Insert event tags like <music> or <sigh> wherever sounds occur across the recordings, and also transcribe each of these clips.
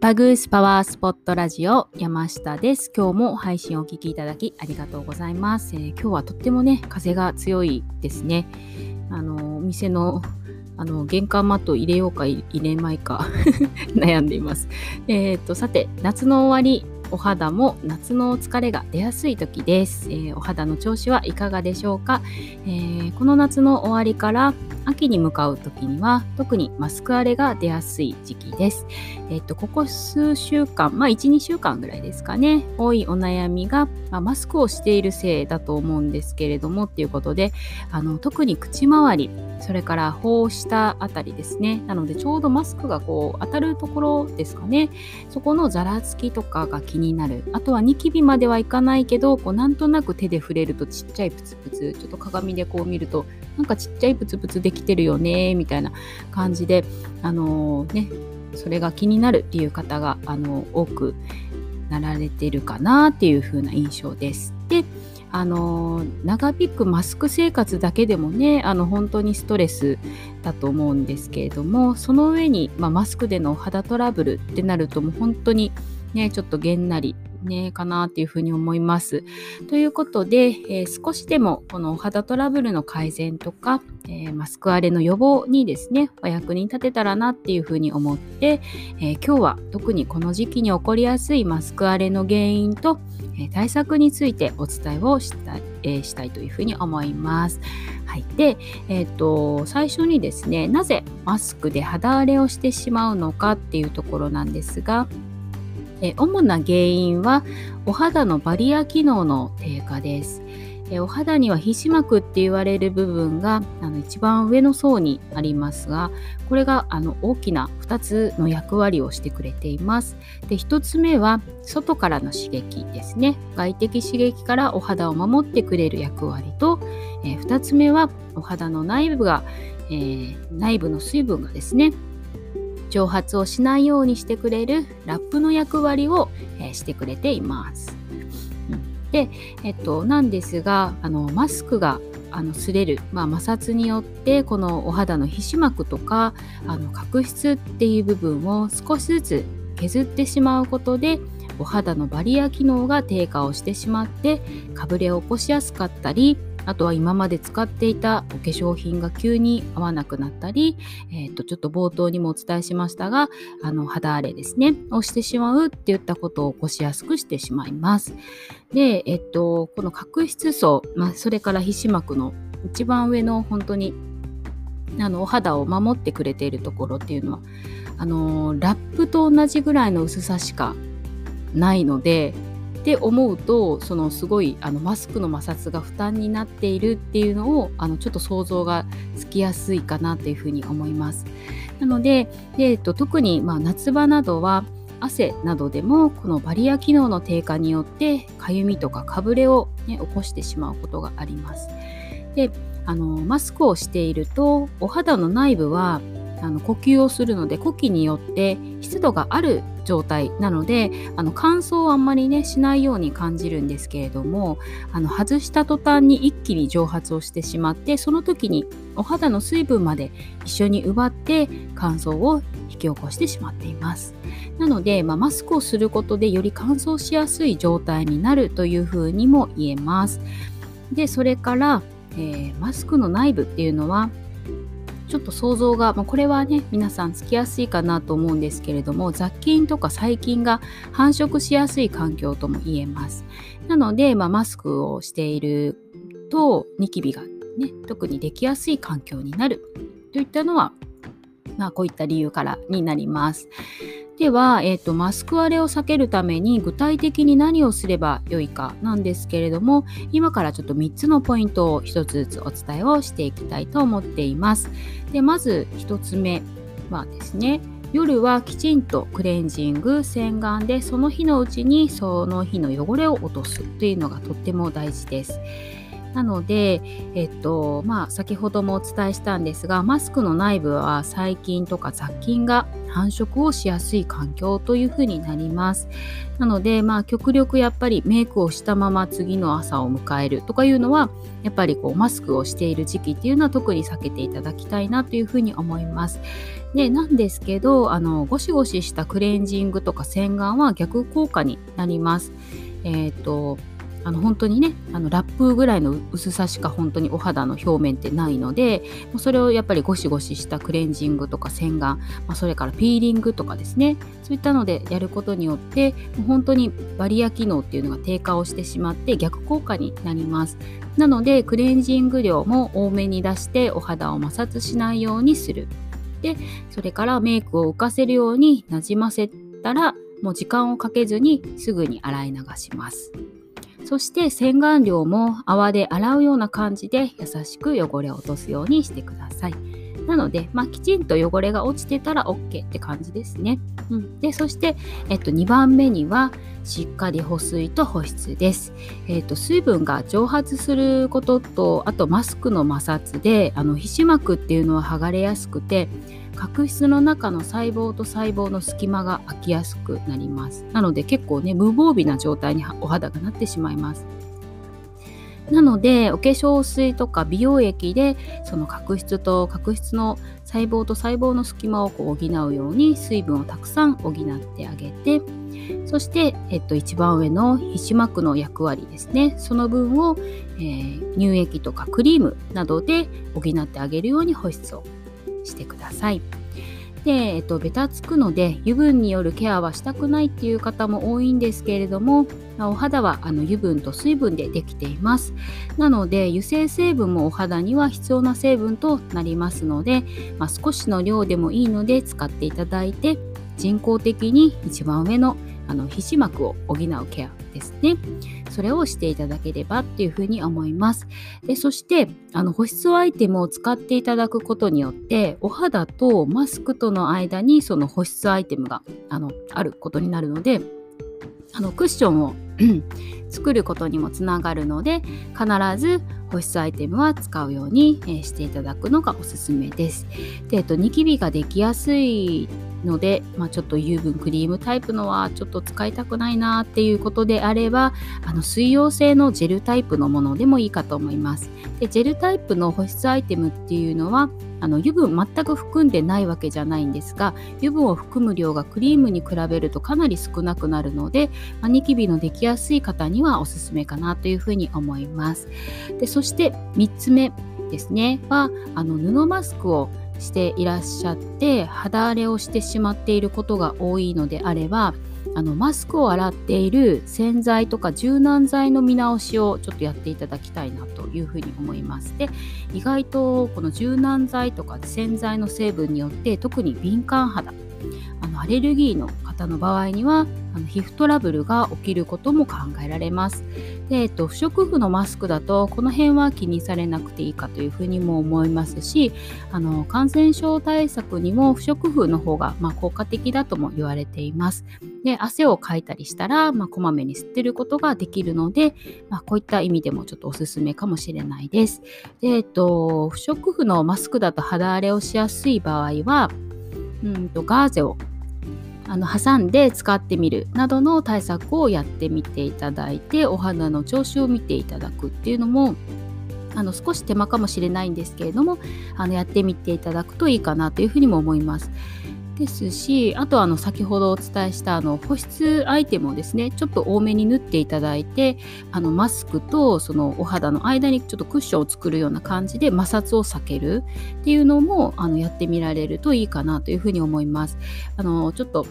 バグースパワースポットラジオ山下です。今日も配信をお聞きいただきありがとうございます。えー、今日はとってもね、風が強いですね。あの、お店のあの玄関マット入れようか入れまいか <laughs> 悩んでいます。えっ、ー、と、さて、夏の終わり、お肌も夏の疲れが出やすい時です、えー、お肌の調子はいかがでしょうか、えー、この夏の終わりから秋に向かう時には特にマスク荒れが出やすい時期です。えっと、ここ数週間、まあ1、2週間ぐらいですかね、多いお悩みが、まあ、マスクをしているせいだと思うんですけれどもっていうことで、あの特に口周り、それから頬下あたりですね。なのでちょうどマスクがこう当たるところですかね。そこのざらつきとかが気になる。あとはニキビまではいかないけど、こうなんとなく手で触れるとちっちゃいプツプツ、ちょっと鏡でこう見ると、なんかちっちゃいプツプツできてるよね、みたいな感じで、あのー、ね、それが気になるっていう方が、あの多くなられてるかなっていう風な印象です。で、あの長引くマスク生活だけでもねあの本当にストレスだと思うんですけれどもその上に、まあ、マスクでの肌トラブルってなるともう本当にねちょっとげんなりねかなっていうふうに思います。ということで、えー、少しでもこのお肌トラブルの改善とか、えー、マスク荒れの予防にですねお役に立てたらなっていうふうに思って、えー、今日は特にこの時期に起こりやすいマスク荒れの原因と、え対策についてお伝えをした,、えしたいというふうに思います。はい、で、えーと最初にですねなぜマスクで肌荒れをしてしまうのかっていうところなんですがえ主な原因はお肌のバリア機能の低下です。えお肌には皮脂膜って言われる部分があの一番上の層にありますがこれがあの大きな2つの役割をしてくれています。で1つ目は外からの刺激ですね外的刺激からお肌を守ってくれる役割と、え2つ目はお肌の内部が、えー、内部の水分がですね蒸発をしないようにしてくれるラップの役割を、え、してくれています。で、えっと、なんですがあのマスクがあの擦れる、まあ、摩擦によってこのお肌の皮脂膜とかあの角質っていう部分を少しずつ削ってしまうことでお肌のバリア機能が低下をしてしまってかぶれを起こしやすかったりあとは今まで使っていたお化粧品が急に合わなくなったり、えー、とちょっと冒頭にもお伝えしましたがあの肌荒れですねをしてしまうっていったことを起こしやすくしてしまいます。で、えっと、この角質層、まあ、それから皮脂膜の一番上の本当にあのお肌を守ってくれているところっていうのはあのラップと同じぐらいの薄さしかないのでって思うとそのすごいあのマスクの摩擦が負担になっているっていうのをあのちょっと想像がつきやすいかなというふうに思います。なので、えーと、特にまあ夏場などは汗などでもこのバリア機能の低下によってかゆみとかかぶれを、ね、起こしてしまうことがあります。であのマスクをしているとお肌の内部はあの呼吸をするので呼気によって湿度がある状態なのであの乾燥をあんまりねしないように感じるんですけれどもあの外した途端に一気に蒸発をしてしまってその時にお肌の水分まで一緒に奪って乾燥を引き起こしてしまっています。なので、まあ、マスクをすることでより乾燥しやすい状態になるというふうにも言えます。でそれから、えー、マスクの内部っていうのはちょっと想像が、まあ、これはね皆さんつきやすいかなと思うんですけれども雑菌とか細菌が繁殖しやすい環境とも言えますなので、まあ、マスクをしているとニキビがね特にできやすい環境になるといったのはまあ、こういった理由からになります。では、えーと、マスク割れを避けるために具体的に何をすればよいかなんですけれども今からちょっと3つのポイントを1つずつお伝えをしていきたいと思っています。でまず1つ目はですね夜はきちんとクレンジング洗顔でその日のうちにその日の汚れを落とすというのがとっても大事です。なので、えっとまあ、先ほどもお伝えしたんですがマスクの内部は細菌とか雑菌が繁殖をしやすい環境というふうになります。なので、まあ、極力やっぱりメイクをしたまま次の朝を迎えるとかいうのはやっぱりこうマスクをしている時期っていうのは特に避けていただきたいなというふうに思います。でなんですけどあのゴシゴシしたクレンジングとか洗顔は逆効果になります。えっ、とあの本当にねあのラップぐらいの薄さしか本当にお肌の表面ってないのでもうそれをやっぱりゴシゴシしたクレンジングとか洗顔、まあ、それからピーリングとかですねそういったのでやることによってもう本当にバリア機能っていうのが低下をしてしまって逆効果になりますなのでクレンジング量も多めに出してお肌を摩擦しないようにするでそれからメイクを浮かせるようになじませたらもう時間をかけずにすぐに洗い流します。そして洗顔料も泡で洗うような感じで優しく汚れを落とすようにしてください。なので、まあ、きちんと汚れが落ちてたら OK って感じですね。うん、でそして、えっと、2番目にはしっかり保水と保湿です。えっと、水分が蒸発することとあとマスクの摩擦であの皮脂膜っていうのは剥がれやすくて角質の中の細胞と細胞の隙間が空きやすくなります。なので結構ね無防備な状態にお肌がなってしまいます。なのでお化粧水とか美容液でその角質と角質の細胞と細胞の隙間をこう補うように水分をたくさん補ってあげてそして、えっと、一番上の皮脂膜の役割ですね。その分を、えー、乳液とかクリームなどで補ってあげるように保湿をしてください。で、えっと、ベタつくので油分によるケアはしたくないっていう方も多いんですけれどもお肌はあの油分と水分でできていますなので油性成分もお肌には必要な成分となりますので、まあ、少しの量でもいいので使っていただいて人工的に一番上のあの皮脂膜を補うケアですね。それをしていただければっていうふうに思います。でそしてあの保湿アイテムを使っていただくことによってお肌とマスクとの間にその保湿アイテムがあのあることになるのであのクッションを <clears throat> 作ることにもつながるので必ず保湿アイテムは使うように、え、していただくのがおすすめです。で、えっと、ニキビができやすいので、まあ、ちょっと油分クリームタイプのはちょっと使いたくないなっていうことであればあの水溶性のジェルタイプのものでもいいかと思いますでジェルタイプの保湿アイテムっていうのはあの油分全く含んでないわけじゃないんですが油分を含む量がクリームに比べるとかなり少なくなるので、まあ、ニキビのできやすい方にはおすすめかなというふうに思います。でそして3つ目ですねはあの布マスクをしていらっしゃって肌荒れをしてしまっていることが多いのであればあのマスクを洗っている洗剤とか柔軟剤の見直しをちょっとやっていただきたいなというふうに思います。で意外とこの柔軟剤とか洗剤の成分によって特に敏感肌あのアレルギーの方の場合にはあの皮膚トラブルが起きることも考えられます。で、えっと、不織布のマスクだとこの辺は気にされなくていいかというふうにも思いますしあの感染症対策にも不織布の方が、まあ、効果的だとも言われています。で汗をかいたりしたら、まあ、こまめに吸ってることができるので、まあ、こういった意味でもちょっとおすすめかもしれないです。で、えっと、不織布のマスクだと肌荒れをしやすい場合はうんとガーゼをあの挟んで使ってみるなどの対策をやってみていただいてお肌の調子を見ていただくっていうのもあの少し手間かもしれないんですけれどもあのやってみていただくといいかなというふうにも思います。ですしあとあの先ほどお伝えしたあの保湿アイテムをですねちょっと多めに塗っていただいてあのマスクとそのお肌の間にちょっとクッションを作るような感じで摩擦を避けるっていうのもあのやってみられるといいかなというふうに思います。あのちょっと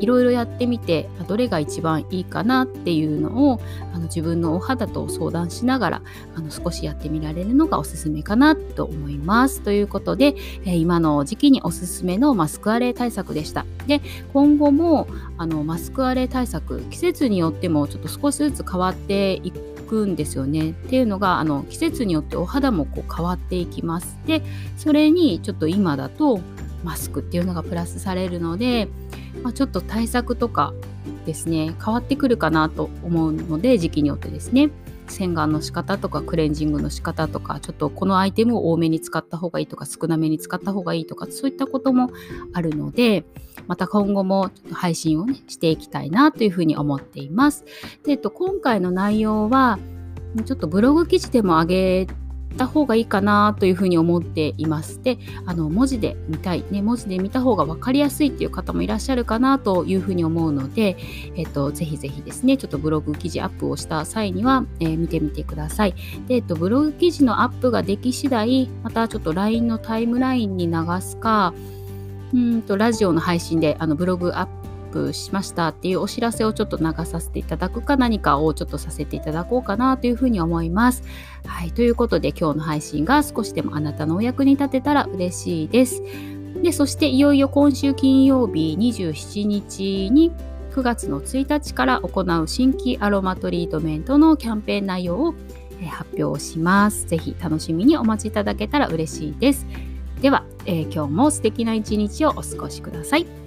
いろいろやってみてどれが一番いいかなっていうのをあの自分のお肌と相談しながらあの少しやってみられるのがおすすめかなと思います。ということで、え、今の時期におすすめのマスクアレイ対策でした。で今後もあのマスクアレイ対策季節によってもちょっと少しずつ変わっていくんですよね。っていうのがあの季節によってお肌もこう変わっていきます。でそれにちょっと今だとマスクっていうのがプラスされるのでまあ、ちょっと対策とかですね変わってくるかなと思うので時期によってですね洗顔の仕方とかクレンジングの仕方とかちょっとこのアイテムを多めに使った方がいいとか少なめに使った方がいいとかそういったこともあるのでまた今後も配信を、ね、していきたいなというふうに思っています。で、えっと、今回の内容はちょっとブログ記事でも上げた方がいいかなというふうに思っています。で、あの文字で見たい、ね、文字で見た方が分かりやすいっていう方もいらっしゃるかなというふうに思うので、えっと、ぜひぜひですね、ちょっとブログ記事アップをした際には、えー、見てみてください。で、えっと、ブログ記事のアップができ次第、またちょっと LINE のタイムラインに流すか、うんとラジオの配信であのブログアッププしましたっていうお知らせをちょっと流させていただくか何かをちょっとさせていただこうかなというふうに思います。はい、ということで今日の配信が少しでもあなたのお役に立てたら嬉しいです。で、そしていよいよ今週金曜日27日に9月の1日から行う新規アロマトリートメントのキャンペーン内容を発表します。ぜひ楽しみにお待ちいただけたら嬉しいです。では、えー、今日も素敵な一日をお過ごしください。